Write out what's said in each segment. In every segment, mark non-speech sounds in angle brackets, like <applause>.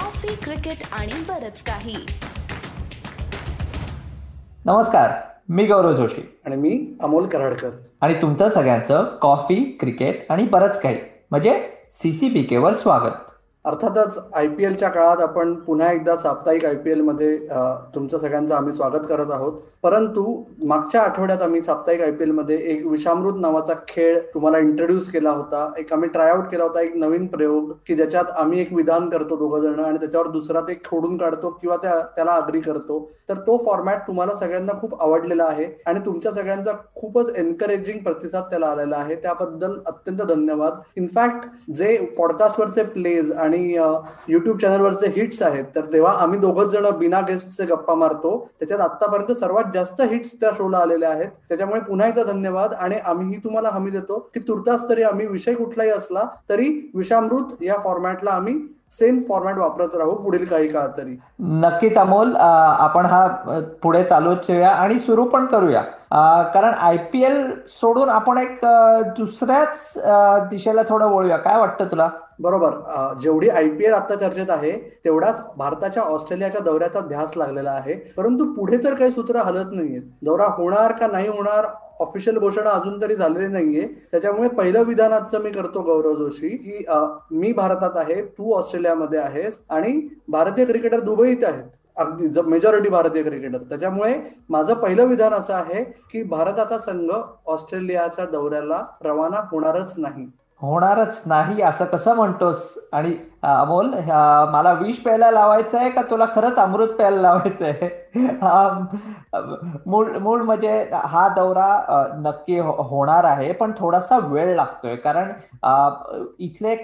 Coffee cricket आणि बरच काही. नमस्कार मी गौरव जोशी. आणि मी अमोल कराडकर. आणि तुमचं सगळ्यांचं कॉफी क्रिकेट आणि बरंच काही. म्हणजे सीसीपीके वर स्वागत. अर्थातच आय पी एलच्या काळात आपण पुन्हा एकदा साप्ताहिक आय पी एलमध्ये तुमचं सगळ्यांचं आम्ही स्वागत करत आहोत. परंतु मागच्या आठवड्यात आम्ही साप्ताहिक आय पी एलमध्ये एक विषामृत नावाचा खेळ तुम्हाला इंट्रोड्यूस केला होता. एक आम्ही ट्रायआउट केला होता एक नवीन प्रयोग की ज्याच्यात आम्ही एक विधान करतो दोघं जण आणि त्याच्यावर दुसरा ते खोडून काढतो किंवा त्या त्याला अग्री करतो. तर तो फॉर्मॅट तुम्हाला सगळ्यांना खूप आवडलेला आहे आणि तुमच्या सगळ्यांचा खूपच एनकरेजिंग प्रतिसाद त्याला आलेला आहे. त्याबद्दल अत्यंत धन्यवाद. इनफॅक्ट जे पॉडकास्टवरचे प्लेज आणि आणि युट्यूब चॅनलवरचे हिट्स आहेत. तर तेव्हा आम्ही दोघच जण बिना गेस्टचे गप्पा मारतो. त्याच्यात आतापर्यंत सर्वात जास्त हिट्स त्या शोला आलेल्या आहेत. त्याच्यामुळे पुन्हा एकदा धन्यवाद आणि आम्हीही तुम्हाला हमी देतो की तुर्तास तरी आम्ही विषय कुठलाही असला तरी विषामृत या फॉर्मॅटला आम्ही सेम फॉर्मॅट वापरत राहू पुढील काही काळ तरी. नक्कीच अमोल आपण हा पुढे चालू ठेवूया आणि सुरू पण करूया. कारण आय पी एल सोडून आपण एक दुसऱ्याच दिशेला थोडं वळूया. काय वाटतं तुला? बरोबर. जेवढी आय पी एल आता चर्चेत आहे तेवढाच भारताच्या ऑस्ट्रेलियाच्या दौऱ्याचा ध्यास लागलेला आहे. परंतु पुढे तर काही सूत्र हलत नाहीये. दौरा होणार का नाही होणार ऑफिशियल घोषणा अजून तरी झालेली नाहीये. त्याच्यामुळे पहिलं विधानाचं मी करतो गौरव जोशी की मी भारतात आहे तू ऑस्ट्रेलियामध्ये आहेस आणि भारतीय क्रिकेटर दुबईत आहेत. अगदी मेजॉरिटी भारतीय क्रिकेटर त्याच्यामुळे माझं पहिलं विधान असं आहे की भारताचा संघ ऑस्ट्रेलियाच्या दौऱ्याला रवाना होणारच नाही. होणारच नाही असं कसं म्हणतोस? आणि अमोल मला विष प्यायला लावायचं आहे का तुला खरंच अमृत प्यायला लावायचं आहे मूळ मूळ म्हणजे हा दौरा नक्की हो, होणार आहे पण थोडासा वेळ लागतोय. कारण इथले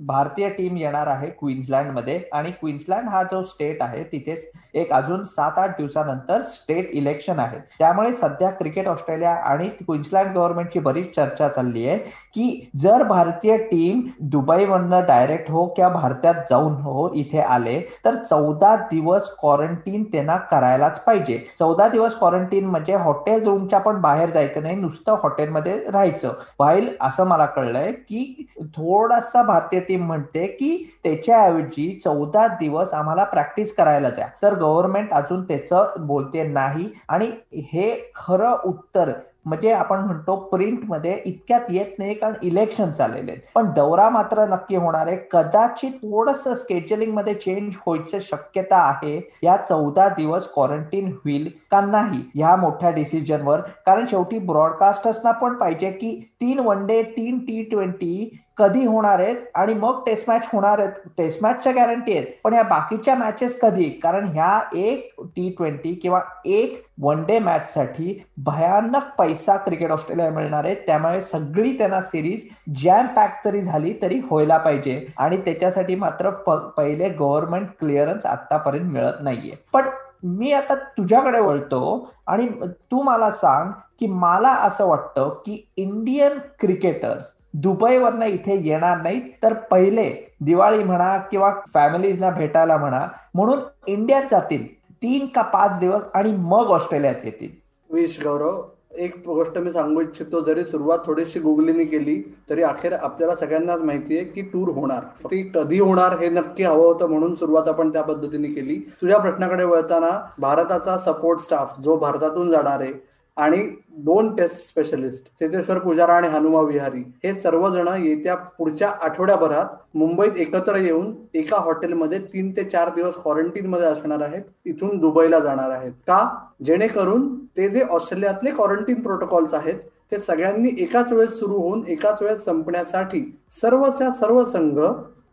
भारतीय टीम येणार आहे क्वीन्सलँडमध्ये आणि क्वीन्सलँड हा जो स्टेट आहे तिथेच एक अजून सात आठ दिवसानंतर स्टेट इलेक्शन आहे. त्यामुळे सध्या क्रिकेट ऑस्ट्रेलिया आणि क्वीन्सलँड गव्हर्नमेंटची बरीच चर्चा चालली आहे की जर भारतीय टीम दुबईमधनं डायरेक्ट हो किंवा भारतात जाऊन हो इथे आले तर चौदा दिवस क्वारंटीन त्यांना करायलाच पाहिजे. चौदा दिवस क्वारंटीन म्हणजे हॉटेल रूमच्या पण बाहेर जायचं नाही नुसतं हॉटेलमध्ये राहायचं. व्हाईल असं मला कळलंय की थोडासा भारतीय टीम म्हणते की त्याच्याऐवजी चौदा दिवस आम्हाला प्रॅक्टिस करायला द्या. तर गव्हर्नमेंट अजून त्याचं बोलते नाही. आणि हे खरं उत्तर म्हणजे आपण म्हणतो प्रिंटमध्ये इतक्यात येत नाही कारण इलेक्शन चाललेले पण दौरा मात्र नक्की होणार आहे. कदाचित थोडस स्केड्युलिंगमध्ये चेंज व्हायची शक्यता आहे. या चौदा दिवस क्वारंटीन होईल का नाही ह्या मोठ्या डिसिजनवर कारण शेवटी ब्रॉडकास्टर्सना पण पाहिजे की तीन वन डे तीन टी ट्वेंटी कधी होणार आहेत आणि मग टेस्ट मॅच होणार आहेत. टेस्ट मॅचच्या गॅरंटी आहेत. पण या बाकीच्या मॅचेस कधी? कारण ह्या एक टी ट्वेंटी किंवा एक वन डे मॅच साठी भयानक पैसा क्रिकेट ऑस्ट्रेलिया मिळणार आहे. त्यामुळे सगळी त्यांना सिरीज जॅम पॅक तरी झाली तरी व्हायला पाहिजे. आणि त्याच्यासाठी मात्र पहिले गव्हर्नमेंट क्लिअरन्स आतापर्यंत मिळत नाहीये. पण मी आता तुझ्याकडे वळतो आणि तू मला सांग की मला असं वाटतं की इंडियन क्रिकेटर्स दुबईवरनं इथे येणार नाहीत. तर पहिले दिवाळी म्हणा किंवा फॅमिलीजना भेटायला म्हणा म्हणून इंडियात जातील. तीन का पाच दिवस आणि मग ऑस्ट्रेलियात येतील. विश गौरव एक गोष्ट मी सांगू इच्छितो जरी सुरुवात थोडीशी गुगलीने केली तरी अखेर आपल्याला सगळ्यांनाच माहिती आहे की टूर होणार. ती कधी होणार हे नक्की हवं होतं म्हणून सुरुवात आपण त्या पद्धतीने केली. तुझ्या प्रश्नाकडे वळताना भारताचा सपोर्ट स्टाफ जो भारतातून जाणार आहे आणि दोन टेस्ट स्पेशलिस्ट चेतेश्वर पुजारा आणि हनुमा विहारी हे सर्वजण येत्या पुढच्या आठवड्याभरात मुंबईत एकत्र येऊन एका हॉटेलमध्ये तीन ते चार दिवस क्वारंटीन मध्ये असणार आहेत इथून दुबईला जाणार आहेत. का? जेणेकरून ते जे ऑस्ट्रेलियातले क्वारंटीन प्रोटोकॉल्स आहेत ते सगळ्यांनी एकाच वेळेस सुरू होऊन एकाच वेळेस संपण्यासाठी सर्वच्या सर्व संघ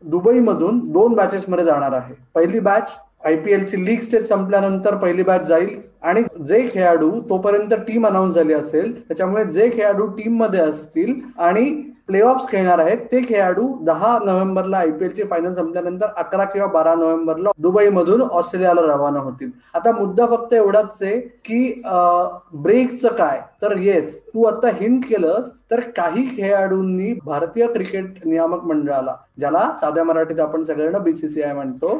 दुबईमधून दोन बॅचेस मध्ये जाणार आहे. पहिली बॅच आयपीएलची लीग स्टेज संपल्यानंतर पहिली बॅच जाईल आणि जे खेळाडू तोपर्यंत टीम अनाऊन्स झाली असेल त्याच्यामुळे जे खेळाडू टीममध्ये असतील आणि प्ले ऑफ खेळणार आहेत ते खेळाडू दहा नोव्हेंबरला आयपीएलची फायनल संपल्यानंतर अकरा किंवा बारा नोव्हेंबरला दुबईमधून ऑस्ट्रेलियाला रवाना होतील. आता मुद्दा फक्त एवढाच आहे की ब्रेकचं काय? तर येस तू आता हिंट केलंस तर काही खेळाडूंनी भारतीय क्रिकेट नियामक मंडळाला ज्याला साध्या मराठीत आपण सगळ्यांना बीसीसीआय म्हणतो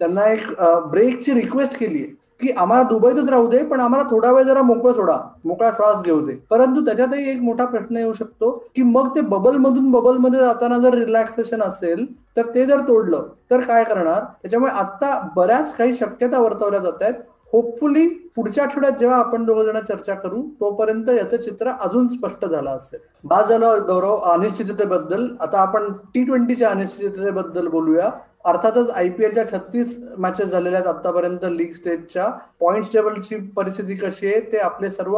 त्यांना एक ब्रेकची रिक्वेस्ट केली आहे की आम्हाला दुबईतच राहू दे पण आम्हाला थोडा वेळ जरा मोकळं सोडा मोकळा श्वास घेऊ दे. परंतु त्याच्यातही एक मोठा प्रश्न येऊ शकतो की मग ते बबल मधून बबलमध्ये जाताना जर रिलॅक्सेशन असेल तर ते जर तोडलं तर काय करणार? त्याच्यामुळे आता बऱ्याच काही शक्यता वर्तवल्या जात आहेत. होपफुली पुढच्या आठवड्यात जेव्हा आपण दोघ जण चर्चा करू तोपर्यंत याचं चित्र अजून स्पष्ट झालं असेल. बाद झालं गौरव अनिश्चिततेबद्दल. आता आपण टी ट्वेंटीच्या अनिश्चिततेबद्दल बोलूया. अर्थातच आय पी एलच्या छत्तीस मॅचेस झालेल्या आहेत आतापर्यंत लीग स्टेजच्या पॉईंट टेबलची परिस्थिती कशी आहे ते आपले सर्व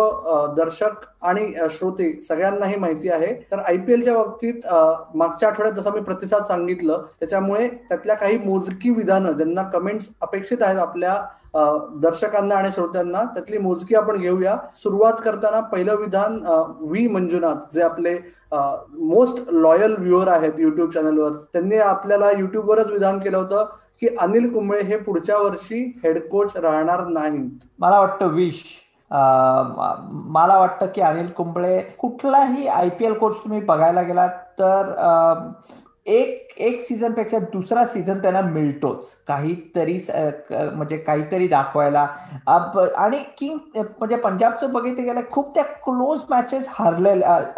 दर्शक आणि श्रोते सगळ्यांनाही माहिती आहे. तर आय पी एलच्या बाबतीत मागच्या आठवड्यात जसं मी प्रतिसाद सांगितलं त्याच्यामुळे त्यातल्या काही मोजकी विधानं ज्यांना कमेंट्स अपेक्षित आहेत आपल्या दर्शकांना आणि श्रोत्यांना त्यातली मोजकी आपण घेऊया. सुरुवात करताना पहिलं विधान व्ही मंजुनाथ जे आपले मोस्ट लॉयल व्ह्युअर आहेत युट्यूब चॅनलवर त्यांनी आपल्याला युट्यूबवरच विधान केलं होतं की अनिल कुंबळे हे पुढच्या वर्षी हेड कोच राहणार नाहीत. मला वाटतं विश मला वाटतं की अनिल कुंबळे कुठलाही आय पी एल कोच तुम्ही बघायला गेलात तर एक एक सीझनपेक्षा दुसरा सीझन त्यांना मिळतोच. काहीतरी म्हणजे काहीतरी दाखवायला. आणि किंग म्हणजे पंजाबचं बघितलं गेलं खूप त्या क्लोज मॅचेस हारले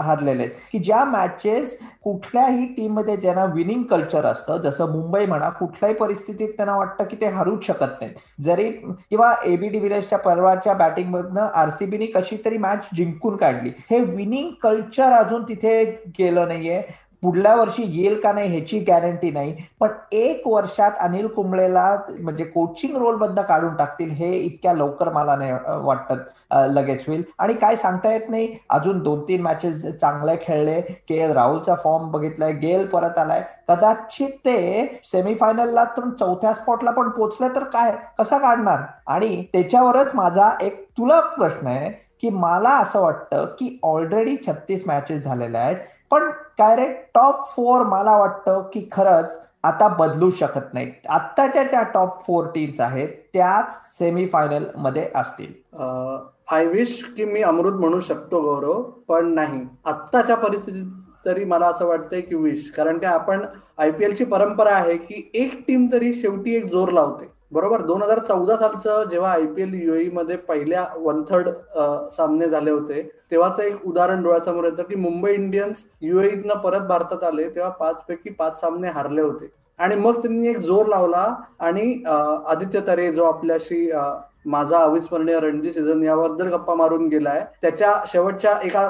हारलेले आहेत. की ज्या मॅचेस कुठल्याही टीममध्ये ज्यांना विनिंग कल्चर असतं जसं मुंबई म्हणा कुठल्याही परिस्थितीत त्यांना वाटतं की ते हारूच शकत नाहीत. जरी किंवा एबीडी विलेजच्या परवाच्या बॅटिंग मधनं आरसीबीने कशी तरी मॅच जिंकून काढली. हे विनिंग कल्चर अजून तिथे गेलं नाहीये. पुढल्या वर्षी येईल का नाही ह्याची गॅरंटी नाही. पण एक वर्षात अनिल कुंबळेला म्हणजे कोचिंग रोलबद्दल काढून टाकतील हे इतक्या लवकर मला नाही वाटत लगेच होईल. आणि काय सांगता येत नाही अजून दोन तीन मॅचेस चांगले खेळले. के एल राहुलचा फॉर्म बघितलाय गेल परत आलाय. कदाचित ते सेमीफायनलला तर चौथ्या स्पॉटला पण पोचले तर काय? कसा काढणार? आणि त्याच्यावरच माझा एक तुला प्रश्न आहे की मला असं वाटतं की ऑलरेडी छत्तीस मॅचेस झालेल्या आहेत. पण डायरेक्ट टॉप फोर मला वाटतं की खरंच आता बदलू शकत नाही. आत्ताच्या ज्या टॉप फोर टीम्स आहेत त्याच सेमीफायनलमध्ये असतील. आय विश की मी अमृत म्हणू शकतो गौरव पण नाही. आत्ताच्या परिस्थितीत तरी मला असं वाटतंय की विश कारण की आपण आय पी एलची परंपरा आहे की एक टीम तरी शेवटी एक जोर लावते. बरोबर दोन हजार चौदा सालचं जेव्हा आयपीएल युएई मध्ये पहिल्या वन थर्ड सामने झाले होते तेव्हाच एक उदाहरण डोळ्यासमोर येतं की मुंबई इंडियन्स युएईतनं परत भारतात आले तेव्हा पाच पैकी पाच सामने हारले होते. आणि मग त्यांनी एक जोर लावला आणि आदित्य तरे जो आपल्याशी माझा अविस्मरणीय रणजी सीझन याबद्दल गप्पा मारून गेलाय. त्याच्या शेवटच्या एका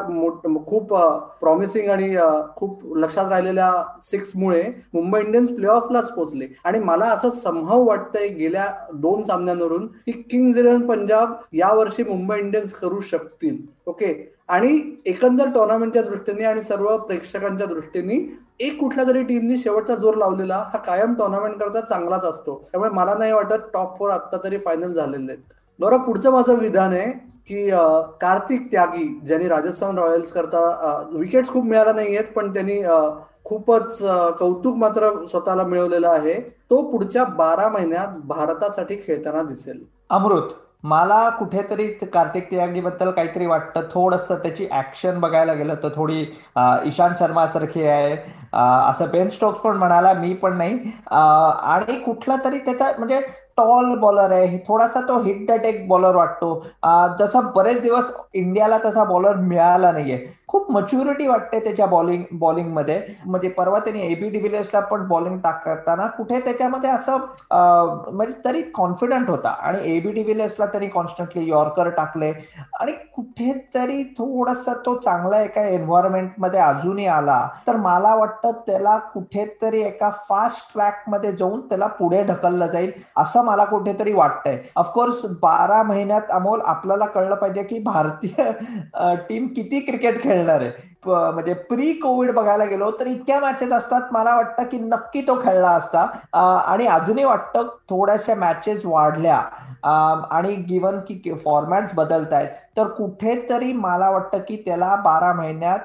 खूप प्रॉमिसिंग आणि खूप लक्षात राहिलेल्या सिक्स मुळे मुंबई इंडियन्स प्ले ऑफलाच पोहोचले. आणि मला असं संभव वाटतंय गेल्या दोन सामन्यांवरून की किंग्ज इलेव्हन पंजाब यावर्षी मुंबई इंडियन्स करू शकतील. ओके? आणि एकंदर टुर्नामेंटच्या दृष्टीने आणि सर्व प्रेक्षकांच्या दृष्टीने एक कुठल्या तरी टीमनी शेवटचा जोर लावलेला हा कायम टुर्नामेंट करता चांगलाच असतो. त्यामुळे मला नाही वाटत टॉप फोर आता तरी फायनल झालेले आहेत. बरोबर पुढचं माझं विधान आहे की कार्तिक त्यागी ज्यांनी राजस्थान रॉयल्स करता विकेट खूप मिळाला नाही आहेत पण त्यांनी खूपच कौतुक मात्र स्वतःला मिळवलेलं आहे. तो पुढच्या बारा महिन्यात भारतासाठी खेळताना दिसेल. अमृत. मला कुठेतरी कार्तिकबद्दल काहीतरी वाटतं. थोडस त्याची ऍक्शन बघायला गेलं तर थोडी ईशांत शर्मा सारखी आहे असं बेन स्टोक्स पण म्हणाला मी पण नाही. आणि कुठला तरी त्याचा म्हणजे टॉल बॉलर आहे. थोडासा तो हिट अटॅक बॉलर वाटतो. जसा बरेच दिवस इंडियाला तसा बॉलर मिळाला नाहीये. खूप मच्युरिटी वाटते त्याच्या बॉलिंग बॉलिंगमध्ये म्हणजे परवा त्यांनी एबी डिव्हिलियर्सला पण बॉलिंग टाकताना कुठे त्याच्यामध्ये असं म्हणजे तरी कॉन्फिडंट होता. आणि एबी डिव्हिलियर्सला त्यांनी कॉन्स्टंटली यॉर्कर टाकले. आणि कुठेतरी थोडासा तो चांगला एका एन्व्हायरमेंटमध्ये अजूनही आला. तर मला वाटतं त्याला कुठेतरी एका फास्ट ट्रॅकमध्ये जाऊन त्याला पुढे ढकललं जाईल असं मला कुठेतरी वाटतंय. ऑफकोर्स बारा महिन्यात अमोल आपल्याला कळलं पाहिजे की भारतीय टीम किती क्रिकेट खेळणार आहे. म्हणजे प्री कोविड बघायला गेलो तर इतक्या मॅचेस असतात मला वाटतं की नक्की तो खेळला असता. आणि अजूनही वाटतं थोड्याशा मॅचेस वाढल्या. आणि गिवन की फॉर्मॅट्स बदलत आहेत तर कुठेतरी मला वाटतं की त्याला बारा महिन्यात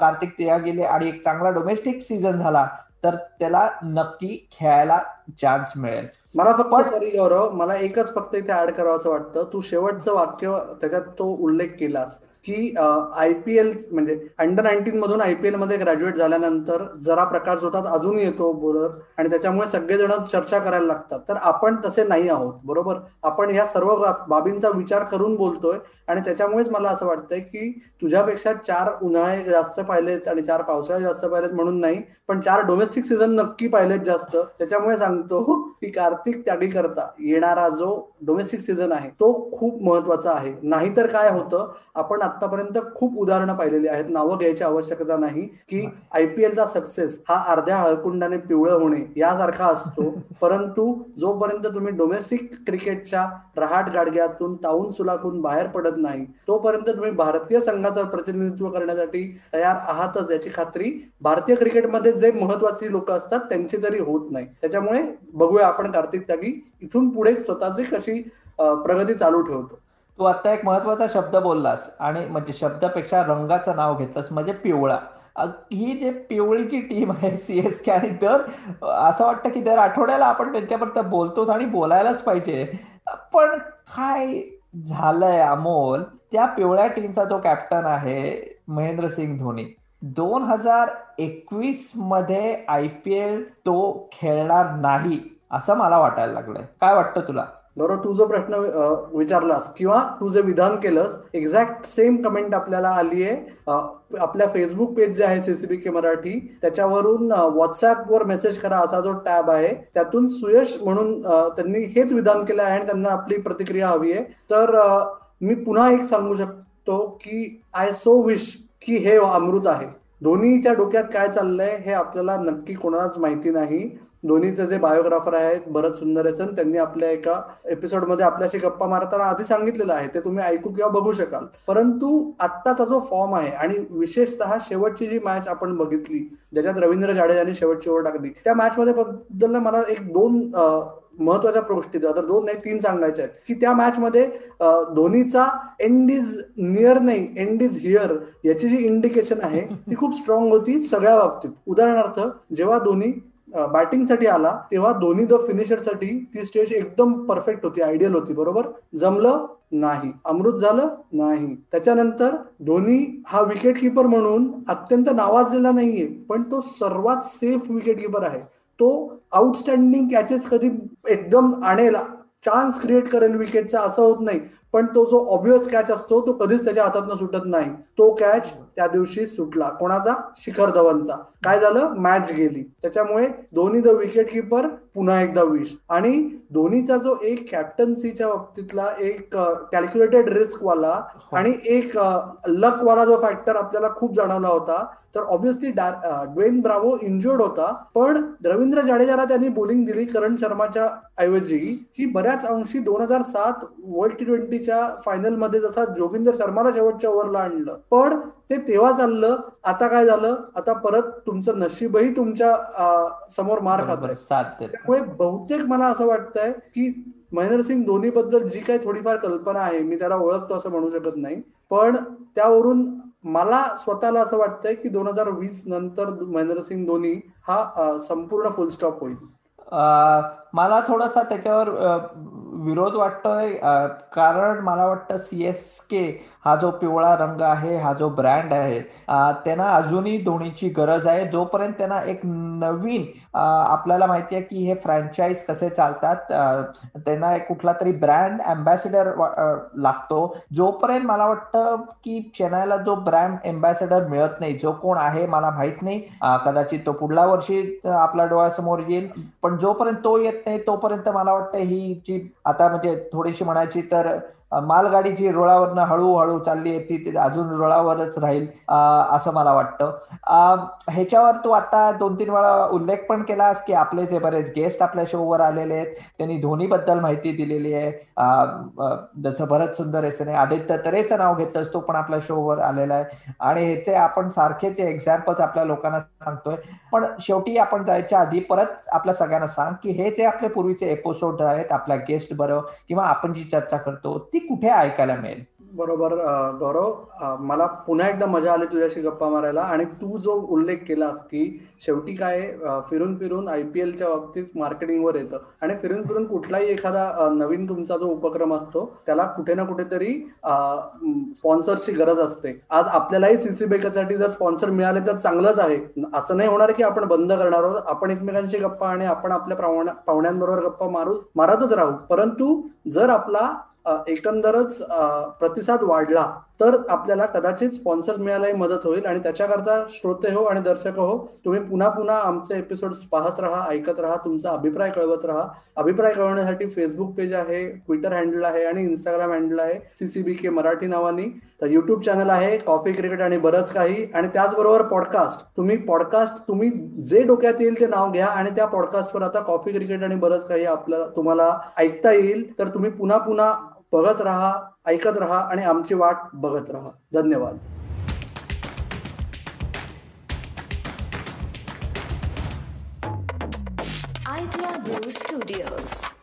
कार्तिक तेया गेले आणि एक चांगला डोमेस्टिक सीझन झाला. तर त्याला नक्की खेळायला चान्स मिळेल. मला फक्त सॉरी गौरव मला एकच फक्त इथे ऍड करावं असं वाटतं. तू शेवटचं वाक्य त्याच्यात तो उल्लेख केलास. की आय पी एल म्हणजे अंडर नाईन्टीन मधून आय पी एलमध्ये ग्रॅज्युएट झाल्यानंतर जरा प्रकाश होतात अजून येतो बोलर आणि त्याच्यामुळे सगळेजण चर्चा करायला लागतात. तर आपण तसे नाही आहोत बरोबर? आपण या सर्व बाबींचा विचार करून बोलतोय आणि त्याच्यामुळेच मला असं वाटतंय की तुझ्यापेक्षा चार उन्हाळे जास्त पाहिलेत आणि चार पावसाळे जास्त पाहिलेत म्हणून नाही पण चार डोमेस्टिक सीझन नक्की पाहिलेत जास्त. त्याच्यामुळे सांगतो की कार्तिक त्यागी करता येणारा जो डोमेस्टिक सीझन आहे तो खूप महत्त्वाचा आहे. नाहीतर काय होतं आपण आतापर्यंत खूप उदाहरणं पाहिलेली आहेत. नावं घ्यायची आवश्यकता नाही की आयपीएलचा सक्सेस हा अर्ध्या हळकुंडाने पिवळं होणे यासारखा असतो. <laughs> परंतु जोपर्यंत तुम्ही डोमेस्टिक क्रिकेटच्या रहाट गाडग्यातून ताऊन सुलाखून बाहेर पडत नाही तोपर्यंत तुम्ही भारतीय संघाचं प्रतिनिधित्व करण्यासाठी तयार आहातच. याची खात्री भारतीय क्रिकेटमध्ये जे महत्वाची लोक असतात त्यांची तरी होत नाही. त्याच्यामुळे बघूया आपण कार्तिक त्यागी इथून पुढे स्वतःची कशी प्रगती चालू ठेवतो. तू आता एक महत्त्वाचा शब्द बोललास आणि म्हणजे शब्दापेक्षा रंगाचं नाव घेतलंस म्हणजे पिवळा. ही जे पिवळीची टीम आहे सीएसके आणि दर असं वाटतं की दर आठवड्याला आपण त्यांच्याबद्दल बोलतोच आणि बोलायलाच पाहिजे. पण काय झालंय अमोल त्या पिवळ्या टीमचा जो कॅप्टन आहे महेंद्रसिंग धोनी दोन हजार एकवीसमध्ये आय पी एल तो खेळणार नाही असं मला वाटायला लागलंय. काय वाटतं तुला? बरोबर तू जो प्रश्न विचारलास किंवा तू जे विधान केलंस एक्झॅक्ट सेम कमेंट आपल्याला आली आहे. आपल्या फेसबुक पेज जे आहे सीसीबी के मराठी त्याच्यावरून व्हॉट्सअपवर मेसेज करा. असा जो टॅब आहे त्यातून सुयश म्हणून त्यांनी हेच विधान केलं आहे आणि त्यांना आपली प्रतिक्रिया हवी आहे. तर मी पुन्हा एक सांगू शकतो की आय सो विश की हे अमृत आहे. धोनीच्या डोक्यात काय चाललंय हे आपल्याला नक्की कोणालाच माहिती नाही. धोनीचे जे बायोग्राफर आहेत भरत सुंदरेसन त्यांनी आपल्या एका एपिसोडमध्ये आपल्याशी गप्पा मारताना आधी सांगितलेलं आहे. ते तुम्ही ऐकू किंवा बघू शकाल. परंतु आत्ताचा जो फॉर्म आहे आणि विशेषतः शेवटची जी मॅच आपण बघितली ज्याच्यात रवींद्र जाडेजाने शेवटची ओव्हर टाकली त्या मॅचमध्ये बद्दल मला एक दोन महत्त्वाच्या गोष्टी तर दोन नाही तीन सांगायच्या आहेत. की त्या मॅच मध्ये धोनीचा एंड इज नियर नाही एंड इज हिअर याची जी इंडिकेशन आहे ती खूप स्ट्रॉंग होती सगळ्या बाबतीत. उदाहरणार्थ जेव्हा धोनी बॅटिंगसाठी आला तेव्हा दोन्ही द फिनिशरसाठी ती स्टेज एकदम परफेक्ट होती आयडियल होती बरोबर? जमलं नाही. अमृत झालं नाही. त्याच्यानंतर धोनी हा विकेट किपर म्हणून अत्यंत नावाजलेला नाहीये पण तो सर्वात सेफ विकेट किपर आहे. तो आउटस्टँडिंग कॅचेस कधी एकदम आणेल चान्स क्रिएट करेल विकेटचा असं होत नाही. पण तो जो ऑब्विस कॅच असतो तो कधीच त्याच्या हातात सुटत नाही. तो कॅच त्या दिवशी सुटला. कोणाचा? शिखर धवनचा. काय झालं? मॅच गेली. त्याच्यामुळे धोनी द विकेट किपर पुन्हा एकदा विश आणि धोनीचा जो एक कॅप्टन्सीच्या बाबतीतला एक कॅल्क्युलेटेड रिस्क वाला आणि एक लक वाला जो फॅक्टर आपल्याला खूप जाणवला होता तर ऑब्व्हियसली ड्वेन ब्रावो इंजुर्ड होता. पण रवींद्र जाडेजाला त्यांनी बोलिंग दिली करण शर्माच्या ऐवजी. ही बऱ्याच अंशी दोन हजार सात वर्ल्ड टी ट्वेंटीच्या फायनलमध्ये जसा जोगिंदर शर्माला शेवटच्या ओव्हरला आणलं. पण ते तेव्हा चाललं आता काय झालं आता परत तुमचं नशीबही तुमच्यासमोर मार खात त्यामुळे बहुतेक मला असं वाटतंय की महेंद्रसिंग धोनी बद्दल जी काही थोडीफार कल्पना आहे मी त्याला ओळखतो असं म्हणू शकत नाही. पण त्यावरून मला स्वतःला असं वाटतंय की दोन हजार वीस नंतर महेंद्रसिंग धोनी हा संपूर्ण फुल स्टॉप होईल. मला थोडासा त्याच्यावर विरोध वाटतोय कारण मला वाटतं सी एस के हा जो पिवळा रंग आहे हा जो ब्रँड आहे त्यांना अजूनही धोनीची गरज आहे. जोपर्यंत त्यांना एक नवीन आपल्याला माहिती आहे की हे फ्रँचाईज कसे चालतात त्यांना एक कुठला तरी ब्रँड अँबॅसेडर लागतो. जोपर्यंत मला वाटतं की चेन्नईला जो ब्रँड अँबॅसेडर मिळत नाही जो कोण आहे मला माहीत नाही. कदाचित तो पुढल्या वर्षी आपल्या डोळ्यासमोर येईल. पण जोपर्यंत तो येत नाही तोपर्यंत मला वाटतं ही जी आता म्हणजे थोडीशी म्हणायची तर मालगाडी जी रुळावरनं हळूहळू चालली आहे ती अजून रुळावरच राहील असं मला वाटतं. ह्याच्यावर तू आता दोन तीन वेळा उल्लेख पण केलास की आपले जे बरेच गेस्ट आपल्या शोवर आलेले आहेत त्यांनी धोनीबद्दल माहिती दिलेली आहे. जसं भरत सुंदर याचं आदित्य तरेचं नाव घेतलंस तो पण आपल्या शोवर आलेला आहे. आणि ह्याचे आपण सारखेच एक्झाम्पल्स आपल्या लोकांना सांगतोय पण शेवटी आपण जायच्या आधी परत आपल्या सगळ्यांना सांग की हे जे आपले पूर्वीचे एपिसोड आहेत आपल्या गेस्ट बरोबर किंवा आपण जी चर्चा करतो ती कुठे ऐकायला मिळेल? बरोबर गौरव मला पुन्हा एकदा मजा आली तुझ्याशी गप्पा मारायला आणि तू जो उल्लेख केलास की शेवटी काय फिरून फिरून आय पी एलच्या बाबतीत मार्केटिंगवर येतं आणि फिरून फिरून कुठलाही एखादा नवीन तुमचा जो उपक्रम असतो त्याला कुठे ना कुठेतरी स्पॉन्सरची गरज असते. आज आपल्यालाही सीसी बेकरसाठी जर स्पॉन्सर मिळाले तर चांगलंच आहे. असं नाही होणार की आपण बंद करणार आहोत आपण एकमेकांशी गप्पा आणि आपण आपल्या पाहुण्यांबरोबर गप्पा मारू मारतच राहू. परंतु जर आपला एकंदरच प्रतिसाद वाढला तर आपल्याला कदाचित स्पॉन्सर मिळायलाही मदत होईल आणि त्याच्याकरता श्रोते हो आणि दर्शक हो तुम्ही पुन्हा पुन्हा आमचे एपिसोड पाहत राहा ऐकत राहा तुमचा अभिप्राय कळवत राहा. अभिप्राय कळवण्यासाठी फेसबुक पेज आहे ट्विटर हँडल आहे आणि इंस्टाग्राम हँडल आहे सीसीबी के मराठी नावानी. तर युट्यूब चॅनल आहे कॉफी क्रिकेट आणि बरंच काही. आणि त्याचबरोबर पॉडकास्ट तुम्ही पॉडकास्ट तुम्ही जे डोक्यात येईल ते नाव घ्या आणि त्या पॉडकास्टवर आता कॉफी क्रिकेट आणि बरंच काही आपल्याला तुम्हाला ऐकता येईल. तर तुम्ही पुन्हा पुन्हा बघत राहा ऐकत राहा आणि आमची वाट बघत राहा. धन्यवाद. Idea Blue Studios.